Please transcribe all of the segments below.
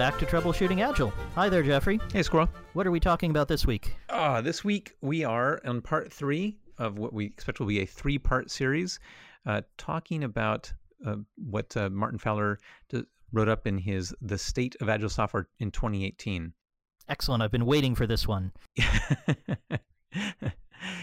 back to Troubleshooting Agile. Hi there, Jeffrey. Hey, Squirrel. What are we talking about this week? Uh, this week we are on part three of what we expect will be a three part series, uh, talking about uh, what uh, Martin Fowler d- wrote up in his The State of Agile Software in 2018. Excellent. I've been waiting for this one.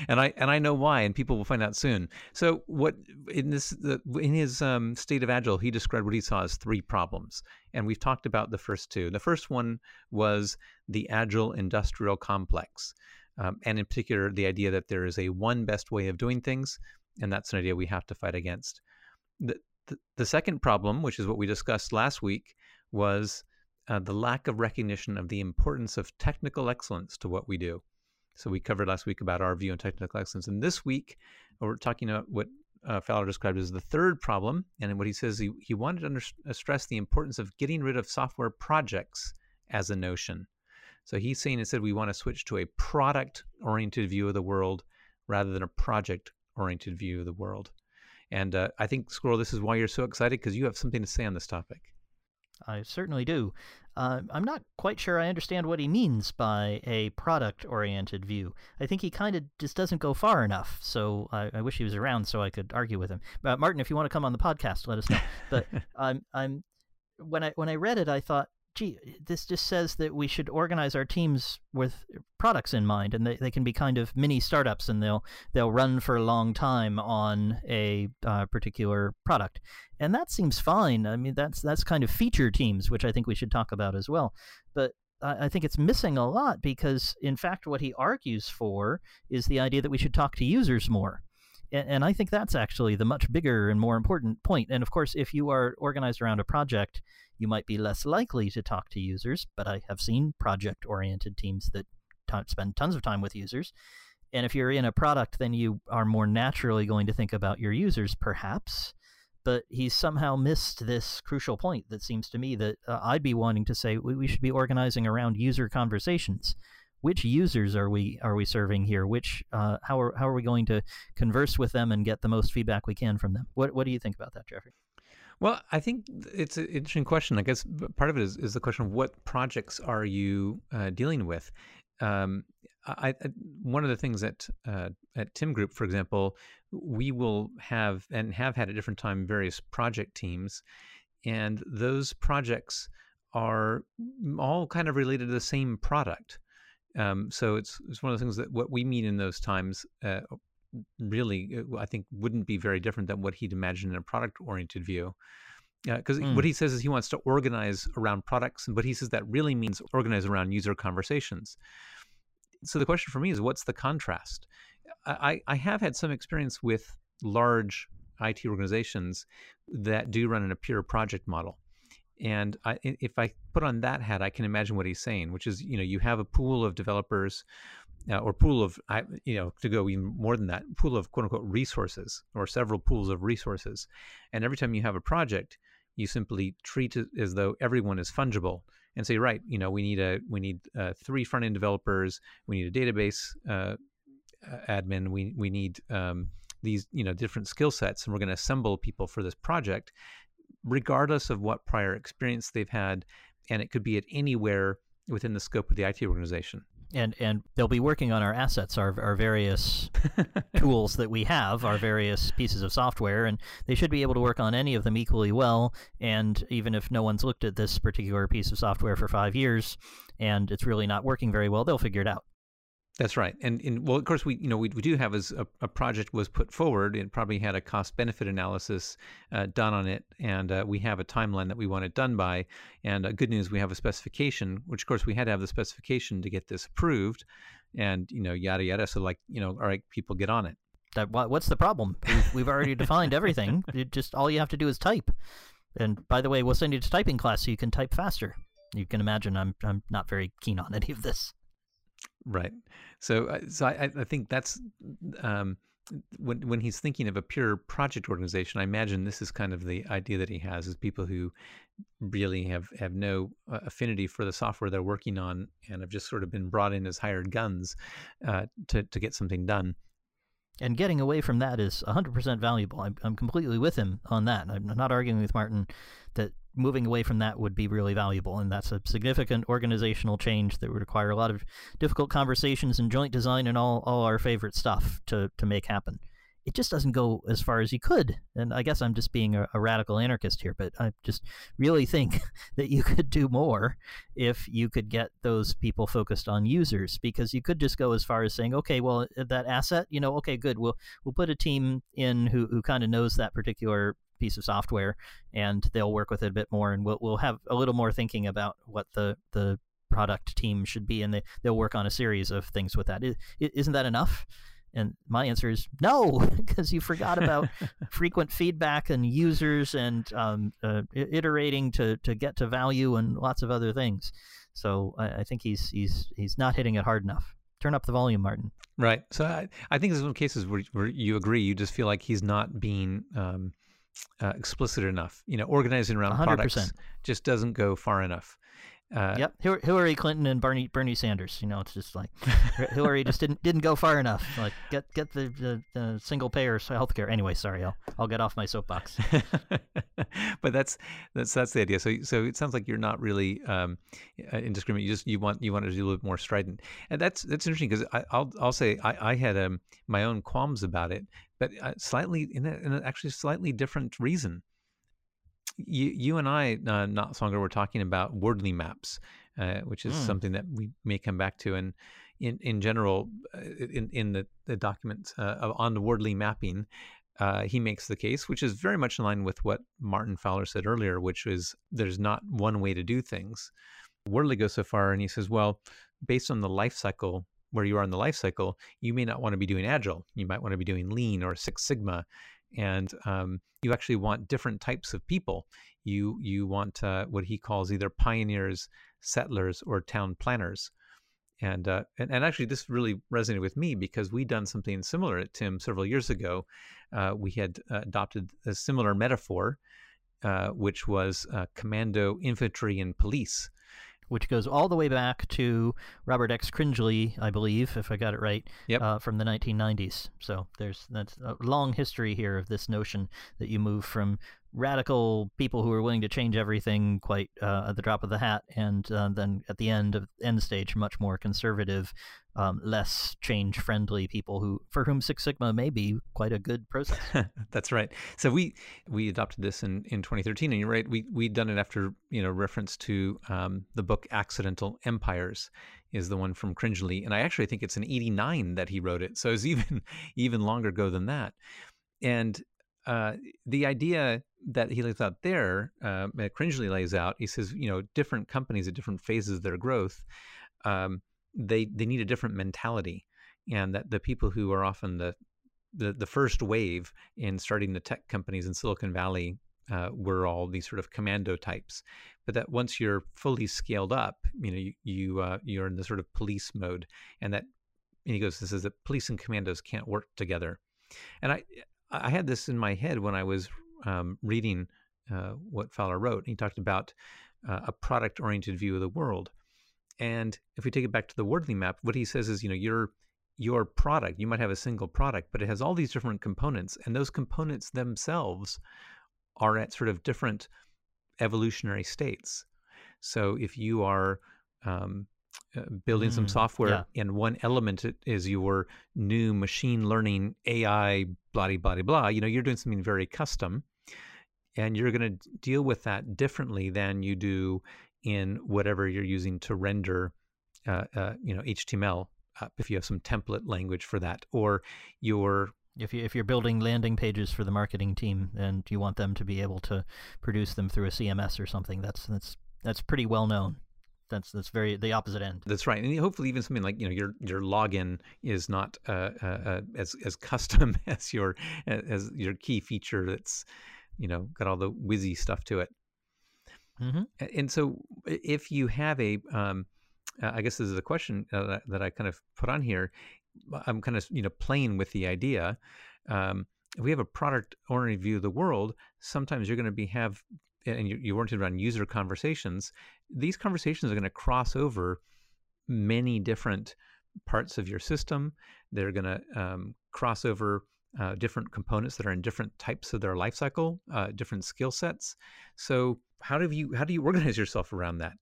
and I and I know why, and people will find out soon. So, what in this the, in his um, state of agile, he described what he saw as three problems, and we've talked about the first two. The first one was the agile industrial complex, um, and in particular, the idea that there is a one best way of doing things, and that's an idea we have to fight against. The the, second problem, which is what we discussed last week, was uh, the lack of recognition of the importance of technical excellence to what we do. So we covered last week about our view on technical excellence, and this week we're talking about what uh, Fowler described as the third problem, and what he says he, he wanted to under, uh, stress the importance of getting rid of software projects as a notion. So he's saying instead we want to switch to a product-oriented view of the world rather than a project-oriented view of the world. And uh, I think Squirrel, this is why you're so excited because you have something to say on this topic. I certainly do. Uh, I'm not quite sure I understand what he means by a product oriented view. I think he kind of just doesn't go far enough, so I, I, wish he was around so I could argue with him. But Martin, if you want to come on the podcast, let us know. But I'm, I'm, when I when I read it, I thought, gee, this just says that we should organize our teams with products in mind, and they, they can be kind of mini startups, and they'll they'll run for a long time on a uh, particular product, and that seems fine. I mean, that's that's kind of feature teams, which I think we should talk about as well. But I, I think it's missing a lot because, in fact, what he argues for is the idea that we should talk to users more. And I think that's actually the much bigger and more important point. And of course, if you are organized around a project, you might be less likely to talk to users, but I have seen project oriented teams that t- spend tons of time with users. And if you're in a product, then you are more naturally going to think about your users, perhaps. But he's somehow missed this crucial point that seems to me that uh, I'd be wanting to say we, we should be organizing around user conversations. Which users are we are we serving here? Which uh, how are how are we going to converse with them and get the most feedback we can from them? What what do you think about that, Jeffrey? Well, I think it's an interesting question. I guess part of it is, is the question of what projects are you uh, dealing with? Um, I, I, one of the things that uh, at Tim Group, for example, we will have and have had at different time various project teams, and those projects are all kind of related to the same product. Um, so it's it's one of the things that what we mean in those times uh, really, uh, I think, wouldn't be very different than what he'd imagine in a product oriented view. Because mm. what he says is he wants to organize around products, but he says that really means organize around user conversations. So the question for me is what's the contrast? I, I have had some experience with large IT organizations that do run in a pure project model. And I, if I put on that hat, I can imagine what he's saying, which is, you know, you have a pool of developers uh, or pool of, you know, to go even more than that, pool of quote unquote resources or several pools of resources. And every time you have a project, you simply treat it as though everyone is fungible and say, right, you know, we need a we need uh, three front end developers, we need a database uh, admin, we we need um, these you know different skill sets, and we're going to assemble people for this project, regardless of what prior experience they've had, and it could be at anywhere within the scope of the IT organization and and they'll be working on our assets, our our various tools that we have, our various pieces of software, and they should be able to work on any of them equally well. And even if no one's looked at this particular piece of software for five years, and it's really not working very well, they'll figure it out. That's right, and, and well, of course, we you know we, we do have as a, a project was put forward. It probably had a cost benefit analysis uh, done on it, and uh, we have a timeline that we want it done by. And uh, good news, we have a specification, which of course we had to have the specification to get this approved, and you know yada yada. So like you know, all right, people get on it. That what's the problem? We've, we've already defined everything. It just all you have to do is type. And by the way, we'll send you to typing class so you can type faster. You can imagine I'm I'm not very keen on any of this. Right. So, uh, so I, I think that's um, when when he's thinking of a pure project organization. I imagine this is kind of the idea that he has: is people who really have have no uh, affinity for the software they're working on and have just sort of been brought in as hired guns uh, to to get something done. And getting away from that is 100% valuable. I'm, I'm completely with him on that. I'm not arguing with Martin that moving away from that would be really valuable. And that's a significant organizational change that would require a lot of difficult conversations and joint design and all, all our favorite stuff to, to make happen it just doesn't go as far as you could. And I guess I'm just being a, a, radical anarchist here, but I just really think that you could do more if you could get those people focused on users, because you could just go as far as saying, okay, well, uh, that asset, you know, okay, good, we'll we'll put a team in who who kind of knows that particular piece of software, and they'll work with it a bit more, and we'll we'll have a little more thinking about what the the product team should be, and they they'll work on a series of things with that. Isn't that enough? And my answer is no, because you forgot about frequent feedback and users and um, uh, iterating to, to get to value and lots of other things. So I, I, think he's he's he's not hitting it hard enough. Turn up the volume, Martin. Right. So I, I think there's some cases where, where you agree. You just feel like he's not being um, uh, explicit enough. You know, organizing around 100%. products just doesn't go far enough. Uh, yep, Hillary Clinton and Bernie Bernie Sanders. You know, it's just like Hillary just didn't didn't go far enough. Like get get the, the, the single payer healthcare. Anyway, sorry, I'll I'll get off my soapbox. but that's that's that's the idea. So so it sounds like you're not really um, uh, indiscriminate. You just you want you want to do a little bit more strident, and that's that's interesting because I'll I'll say I I had um, my own qualms about it, but uh, slightly in, a, in a actually slightly different reason you, you and I uh, not so long ago were talking about Wardley maps, uh, which is mm. something that we may come back to. And in in general, uh, in in the the document uh, on the Wardley mapping, uh, he makes the case, which is very much in line with what Martin Fowler said earlier, which is there's not one way to do things. Wardley goes so far, and he says, well, based on the life cycle where you are in the life cycle, you may not want to be doing agile. You might want to be doing lean or Six Sigma and um, you actually want different types of people. You you want uh, what he calls either pioneers, settlers, or town planners. And, uh, and, and actually, this really resonated with me because we done something similar at Tim several years ago. Uh, we had uh, adopted a similar metaphor, uh, which was uh, commando, infantry, and police which goes all the way back to Robert X. Cringely, I believe, if I got it right, yep. uh, from the 1990s. So there's that's a long history here of this notion that you move from radical people who are willing to change everything quite uh, at the drop of the hat, and uh, then at the end of end stage, much more conservative, um, less change friendly people who for whom Six Sigma may be quite a good process. That's right. So we we adopted this in, in 2013, and you're right. We we'd done it after you know reference to um, the book Accidental Empires is the one from Cringely, and I actually think it's an 89 that he wrote it. So it's even even longer ago than that. And uh, the idea that he lays out there, uh, Cringely lays out, he says, you know, different companies at different phases of their growth, um, they they need a different mentality, and that the people who are often the the, the first wave in starting the tech companies in Silicon Valley uh, were all these sort of commando types, but that once you're fully scaled up, you know, you, you uh, you're in the sort of police mode, and that and he goes, this is that police and commandos can't work together, and I I had this in my head when I was um, reading uh, what Fowler wrote. He talked about uh, a product oriented view of the world. And if we take it back to the Wardley map, what he says is, you know, your your product, you might have a single product, but it has all these different components, and those components themselves are at sort of different evolutionary states. So if you are um, uh, building mm, some software yeah. and one element is your new machine learning AI blah blah blah you know you're doing something very custom and you're going to deal with that differently than you do in whatever you're using to render uh, uh, you know HTML if you have some template language for that or your if you if you're building landing pages for the marketing team and you want them to be able to produce them through a CMS or something that's that's that's pretty well known that's that's very the opposite end. That's right, and hopefully even something like you know your your login is not uh, uh, uh as as custom as your as your key feature. That's you know got all the whizzy stuff to it. Mm-hmm. And so if you have a, um, I guess this is a question uh, that I kind of put on here. I'm kind of you know playing with the idea. Um, if we have a product oriented view of the world, sometimes you're going to be have and you, you oriented around user conversations, these conversations are going to cross over many different parts of your system. They're going to um, cross over uh, different components that are in different types of their life cycle, uh, different skill sets. So how do you how do you organize yourself around that?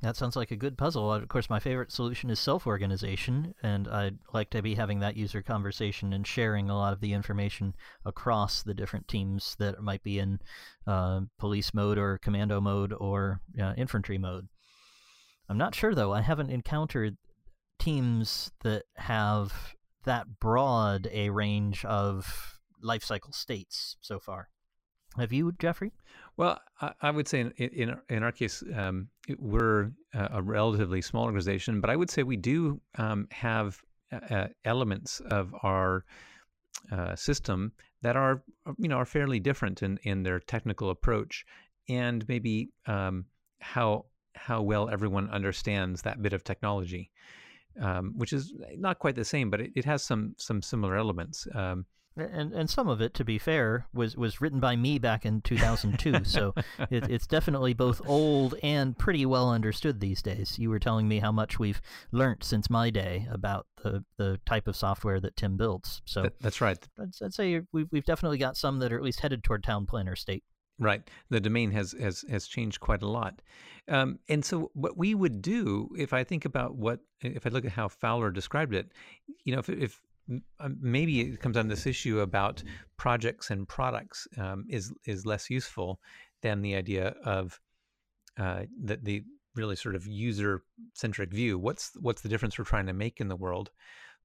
That sounds like a good puzzle. Of course, my favorite solution is self organization, and I'd like to be having that user conversation and sharing a lot of the information across the different teams that might be in uh, police mode or commando mode or uh, infantry mode. I'm not sure, though. I haven't encountered teams that have that broad a range of life cycle states so far. Have you, Jeffrey? Well, I, I would say in in, in our case, um, we're a relatively small organization, but I would say we do um, have uh, elements of our uh, system that are, you know, are fairly different in, in their technical approach, and maybe um, how how well everyone understands that bit of technology, um, which is not quite the same, but it, it has some some similar elements. Um, and and some of it, to be fair, was was written by me back in 2002. so it, it's definitely both old and pretty well understood these days. You were telling me how much we've learned since my day about the the type of software that Tim builds. So that, that's right. I'd, I'd say we've we've definitely got some that are at least headed toward town planner state. Right. The domain has has has changed quite a lot. Um, and so what we would do if I think about what if I look at how Fowler described it, you know, if if uh, maybe it comes on this issue about projects and products um, is is less useful than the idea of uh, the, the really sort of user centric view. What's what's the difference we're trying to make in the world?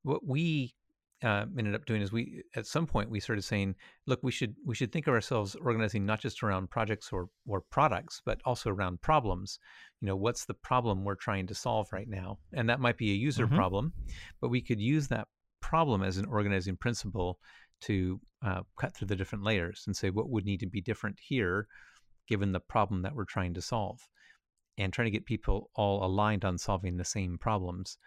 What we uh, ended up doing is we at some point we started saying, look, we should we should think of ourselves organizing not just around projects or or products, but also around problems. You know, what's the problem we're trying to solve right now? And that might be a user mm-hmm. problem, but we could use that problem as an organizing principle to uh, cut through the different layers and say what would need to be different here given the problem that we're trying to solve and trying to get people all aligned on solving the same problems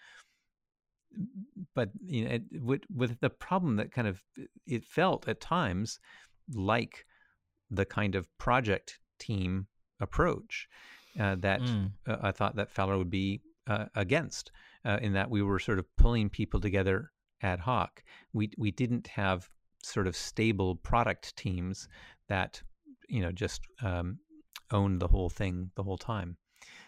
but you know, it, with, with the problem that kind of it felt at times like the kind of project team approach uh, that mm. uh, I thought that Fowler would be uh, against, uh, in that we were sort of pulling people together ad hoc. We we didn't have sort of stable product teams that you know just um, owned the whole thing the whole time.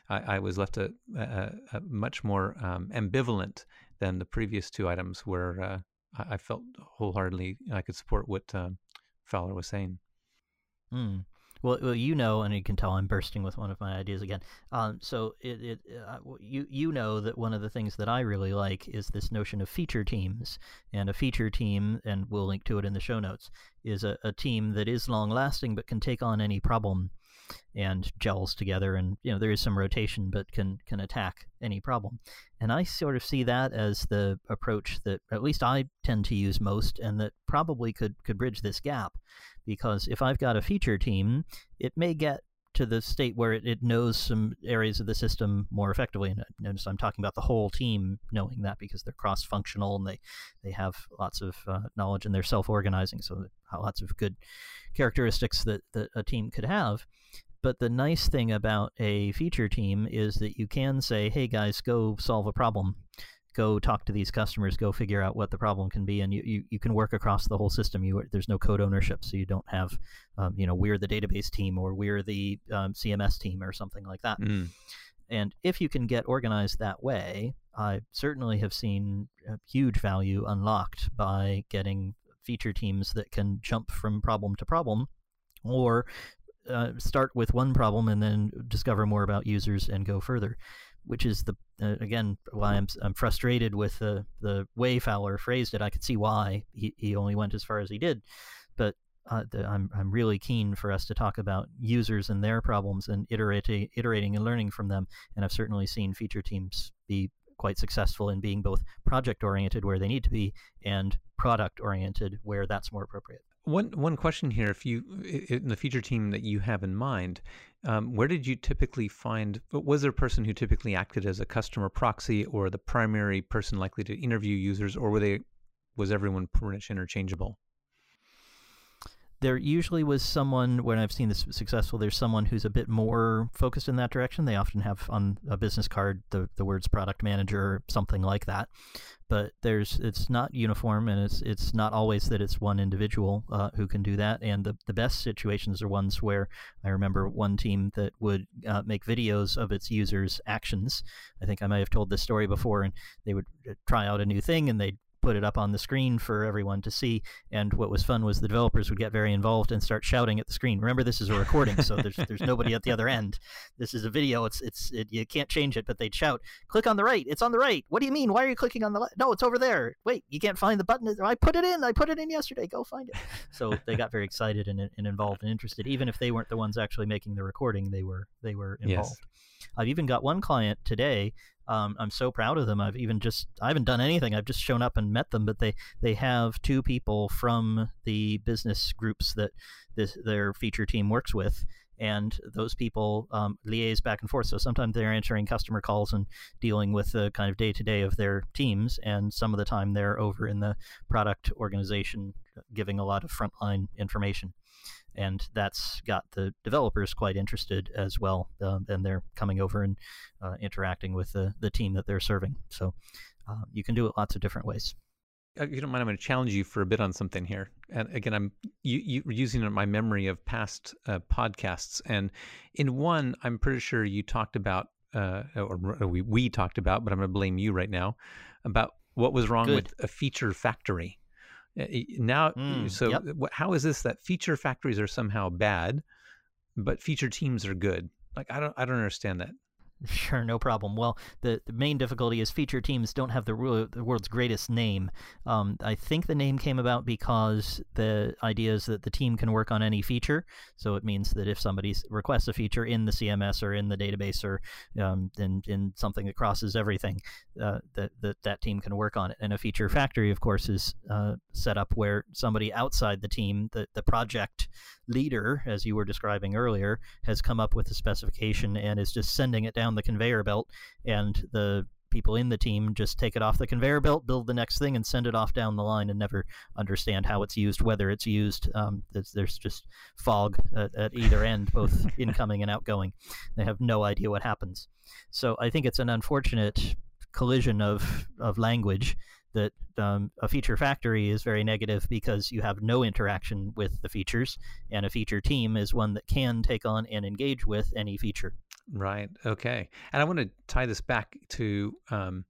I, I was left a, a, a much more um, ambivalent than the previous two items, where uh, I, I, felt wholeheartedly I could support what uh, Fowler was saying. Mm. Well, well, you know, and you can tell I'm bursting with one of my ideas again. Um, so it, it uh, you you know that one of the things that I really like is this notion of feature teams, and a feature team, and we'll link to it in the show notes, is a, a team that is long lasting but can take on any problem and gels together and you know there is some rotation but can can attack any problem and i sort of see that as the approach that at least i tend to use most and that probably could could bridge this gap because if i've got a feature team it may get to the state where it, it knows some areas of the system more effectively. And notice I'm talking about the whole team knowing that because they're cross-functional and they, they have lots of uh, knowledge and they're self-organizing. So lots of good characteristics that, that a team could have. But the nice thing about a feature team is that you can say, hey guys, go solve a problem go talk to these customers, go figure out what the problem can be, and you, you, you can work across the whole system. You there's no code ownership, so you don't have, um, you know, we're the database team or we're the um, CMS team or something like that. Mm. And if you can get organized that way, I certainly have seen huge value unlocked by getting feature teams that can jump from problem to problem, or uh, start with one problem and then discover more about users and go further which is the uh, again why I'm I'm frustrated with the the way Fowler phrased it. I could see why he, he only went as far as he did, but uh, the, I'm I'm really keen for us to talk about users and their problems and iterating iterating and learning from them. And I've certainly seen feature teams be quite successful in being both project oriented where they need to be and product oriented where that's more appropriate. One one question here: If you in the feature team that you have in mind, um, where did you typically find? Was there a person who typically acted as a customer proxy, or the primary person likely to interview users, or were they? Was everyone pretty much interchangeable? There usually was someone when I've seen this successful. There's someone who's a bit more focused in that direction. They often have on a business card the the words product manager or something like that. But there's it's not uniform, and it's it's not always that it's one individual uh, who can do that. And the the best situations are ones where I remember one team that would uh, make videos of its users' actions. I think I might have told this story before, and they would uh, try out a new thing and they'd put it up on the screen for everyone to see. And what was fun was the developers would get very involved and start shouting at the screen. Remember, this is a recording, so there's there's nobody at the other end. This is a video. It's it's it, you can't change it, but they'd shout, "Click on the right. It's on the right. What do you mean? Why are you clicking on the left? No, it's over there. Wait, you can't find the button. I put it in. I put it in yesterday. Go find it." So they got very excited and, and involved and interested, even if they weren't the ones actually making the recording. They were they were involved. Yes. I've even got one client today um, I'm so proud of them. I've even just I haven't done anything. I've just shown up and met them, but they they have two people from the business groups that this, their feature team works with, and those people um, liaise back and forth. So sometimes they're answering customer calls and dealing with the kind of day to day of their teams, and some of the time they're over in the product organization giving a lot of frontline information and that's got the developers quite interested as well. Uh, and they're coming over and uh, interacting with the, the team that they're serving. So uh, you can do it lots of different ways. Uh, if you don't mind, I'm going to challenge you for a bit on something here. And again, I'm you, you, using my memory of past uh, podcasts. And in one, I'm pretty sure you talked about, uh, or we, we talked about, but I'm going to blame you right now, about what was wrong Good. with a feature factory. Uh, now, mm, so yep. how is this that feature factories are somehow bad, but feature teams are good? Like I don't, I don't understand that. Sure, no problem. Well, the, the main difficulty is feature teams don't have the, the world's greatest name. Um, I think the name came about because the idea is that the team can work on any feature. So it means that if somebody requests a feature in the CMS or in the database or um, in, in something that crosses everything, uh, that, that that team can work on it. And a feature factory, of course, is uh, set up where somebody outside the team, the, the project leader, as you were describing earlier, has come up with a specification and is just sending it down the conveyor belt, and the people in the team just take it off the conveyor belt, build the next thing, and send it off down the line, and never understand how it's used, whether it's used. Um, there's, there's, just fog at, at either end, both incoming and outgoing. They have no idea what happens. So I think it's an unfortunate collision of of language that um, a feature factory is very negative because you have no interaction with the features, and a feature team is one that can take on and engage with any feature. Right. Okay. And I want to tie this back to um,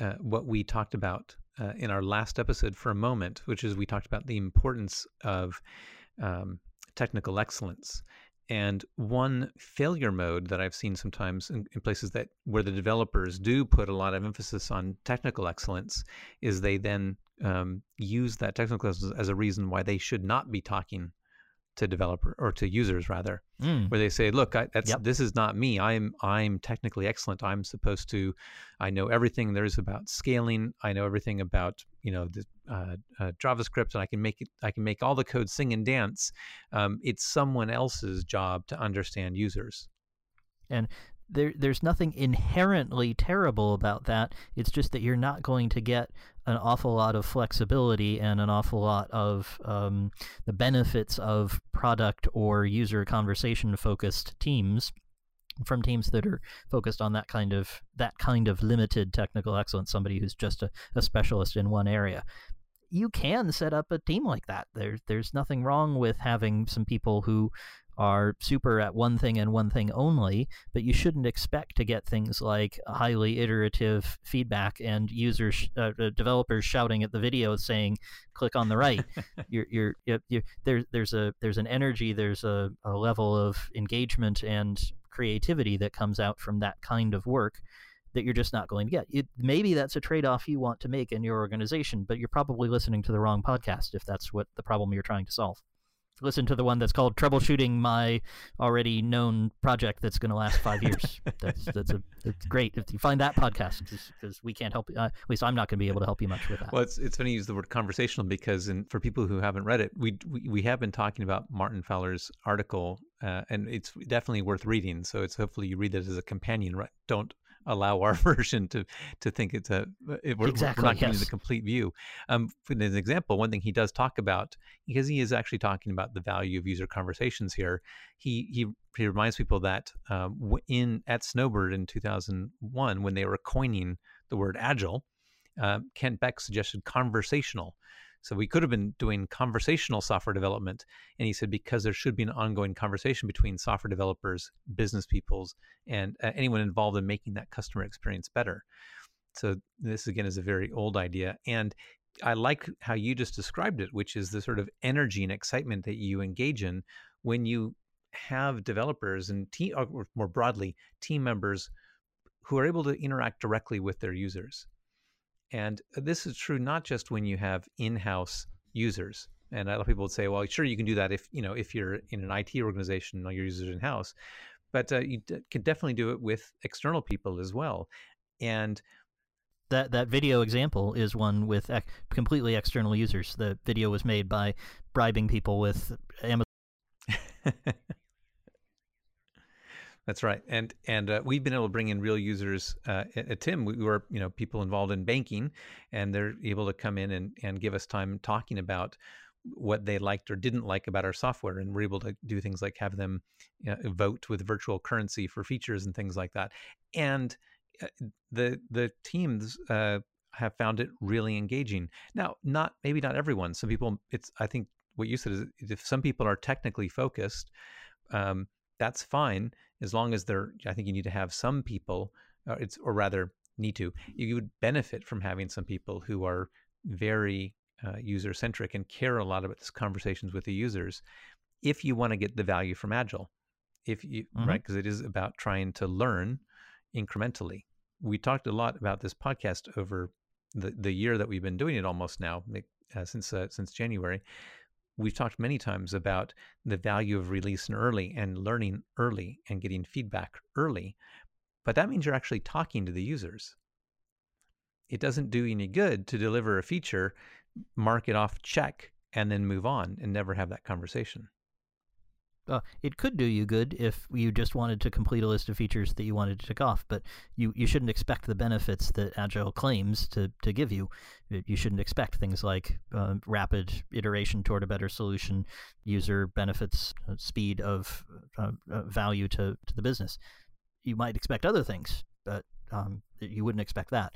uh, what we talked about uh, in our last episode for a moment, which is we talked about the importance of um, technical excellence and one failure mode that I've seen sometimes in, in, places that where the developers do put a lot of emphasis on technical excellence is they then um, use that technical excellence as a reason why they should not be talking to developer or to users rather mm. where they say look I, that's yep. this is not me i'm i'm technically excellent i'm supposed to i know everything there is about scaling i know everything about you know the uh, uh, javascript and i can make it i can make all the code sing and dance um, it's someone else's job to understand users and there, there's nothing inherently terrible about that. It's just that you're not going to get an awful lot of flexibility and an awful lot of um, the benefits of product or user conversation focused teams from teams that are focused on that kind of that kind of limited technical excellence somebody who's just a, a specialist in one area you can set up a team like that. There's there's nothing wrong with having some people who are super at one thing and one thing only, but you shouldn't expect to get things like highly iterative feedback and users, uh, uh developers shouting at the video saying, "Click on the right." you're, you're, you're, you're, there, there's a there's an energy, there's a, a level of engagement and creativity that comes out from that kind of work that you're just not going to get. It, maybe that's a trade off you want to make in your organization, but you're probably listening to the wrong podcast if that's what the problem you're trying to solve listen to the one that's called troubleshooting my already known project that's going to last five years. that's that's a that's great if you find that podcast because we can't help. Uh, at least I'm not going to be able to help you much with that. Well, it's it's funny you use the word conversational because in, for people who haven't read it, we, we we have been talking about Martin Fowler's article, uh, and it's definitely worth reading. So it's hopefully you read it as a companion. Right? Don't allow our version to to think it's a it, we're, exactly, we're not giving yes. the complete view. Um, for an example, one thing he does talk about because he is actually talking about the value of user conversations here. He he he reminds people that um, in at Snowbird in 2001 when they were coining the word agile, uh, Kent Beck suggested conversational. So we could have been doing conversational software development. And he said, because there should be an ongoing conversation between software developers, business peoples, and uh, anyone involved in making that customer experience better. So this again is a very old idea. And I like how you just described it, which is the sort of energy and excitement that you engage in when you have developers and team, or more broadly, team members who are able to interact directly with their users. And this is true not just when you have in-house users. And a lot of people would say, well, sure, you can do that if you know if you're in an IT organization and all your users in house, but uh, you d- can definitely do it with external people as well. And that that video example is one with ec- completely external users. The video was made by bribing people with Amazon. That's right, and and uh, we've been able to bring in real users. Uh, at, Tim, we were you know people involved in banking, and they're able to come in and and give us time talking about what they liked or didn't like about our software, and we're able to do things like have them you know, vote with virtual currency for features and things like that. And uh, the the teams uh, have found it really engaging. Now, not maybe not everyone. Some people, it's I think what you said is if some people are technically focused. Um, that's fine as long as they're i think you need to have some people uh, it's or rather need to you would benefit from having some people who are very uh, user centric and care a lot about these conversations with the users if you want to get the value from agile. If you mm-hmm. right because it is about trying to learn incrementally. We talked a lot about this podcast over the, the year that we've been doing it almost now uh, since uh, since january we've talked many times about the value of releasing early and learning early and getting feedback early. But that means you're actually talking to the users. It doesn't do any good to deliver a feature, mark it off, check, and then move on and never have that conversation. Uh, it could do you good if you just wanted to complete a list of features that you wanted to tick off, but you, you shouldn't expect the benefits that Agile claims to, to give you. You shouldn't expect things like uh, rapid iteration toward a better solution, user benefits, uh, speed of uh, uh, value to, to the business. You might expect other things, but um, you wouldn't expect that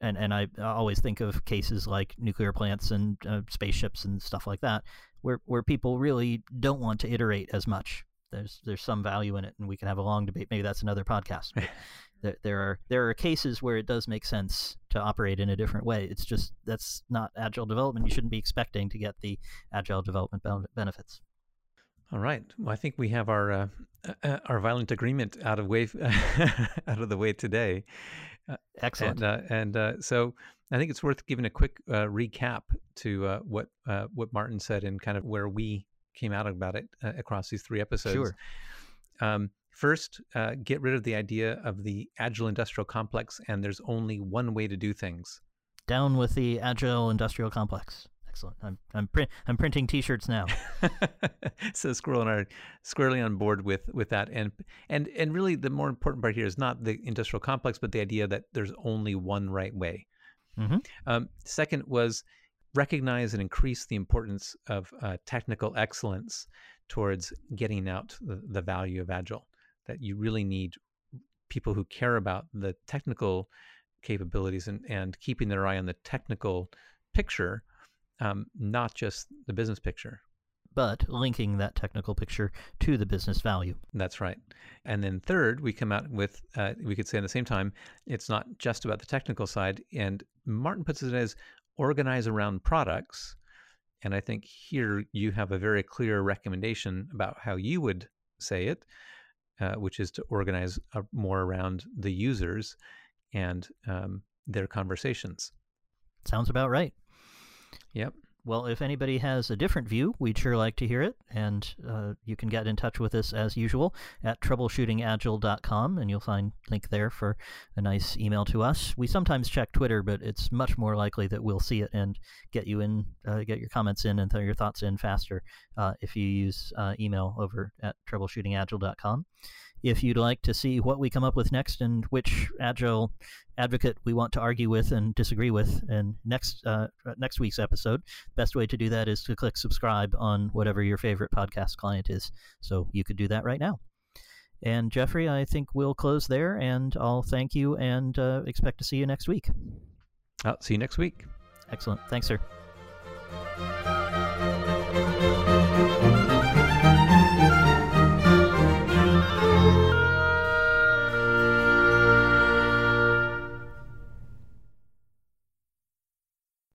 and and I always think of cases like nuclear plants and uh, spaceships and stuff like that, where where people really don't want to iterate as much. There's there's some value in it, and we can have a long debate. Maybe that's another podcast. there, there are there are cases where it does make sense to operate in a different way. It's just that's not agile development. You shouldn't be expecting to get the agile development benefits. All right. Well, I think we have our uh, uh, our violent agreement out of way out of the way today. Uh, Excellent. And, uh, and uh, so I think it's worth giving a quick uh, recap to uh, what what Martin said and kind of where we came out about it across these three episodes. Sure. Um, first, get rid of the idea of the agile industrial complex, and there's only one way to do things. Down with the agile industrial complex. Excellent. I'm I'm print I'm printing T-shirts now. so Squirrel and I are squarely on board with with that, and and and really the more important part here is not the industrial complex, but the idea that there's only one right way. Mm-hmm. Um, second was recognize and increase the importance of uh, technical excellence towards getting out the, the value of agile. That you really need people who care about the technical capabilities and, and keeping their eye on the technical picture um, not just the business picture. But linking that technical picture to the business value. That's right. And then third, we come out with, uh, we could say at the same time, it's not just about the technical side. And Martin puts it as organize around products. And I think here you have a very clear recommendation about how you would say it, uh, which is to organize uh, more around the users and um, their conversations. Sounds about right. Yep. Well, if anybody has a different view, we'd sure like to hear it. And uh, you can get in touch with us as usual at troubleshootingagile.com, and you'll find link there for a nice email to us. We sometimes check Twitter, but it's much more likely that we'll see it and get you in, uh, get your comments in and throw your thoughts in faster uh, if you use uh, email over at troubleshootingagile.com. If you'd like to see what we come up with next and which agile advocate we want to argue with and disagree with in next uh, next week's episode, the best way to do that is to click subscribe on whatever your favorite podcast client is. So you could do that right now. And Jeffrey, I think we'll close there, and I'll thank you and uh, expect to see you next week. I'll see you next week. Excellent. Thanks, sir.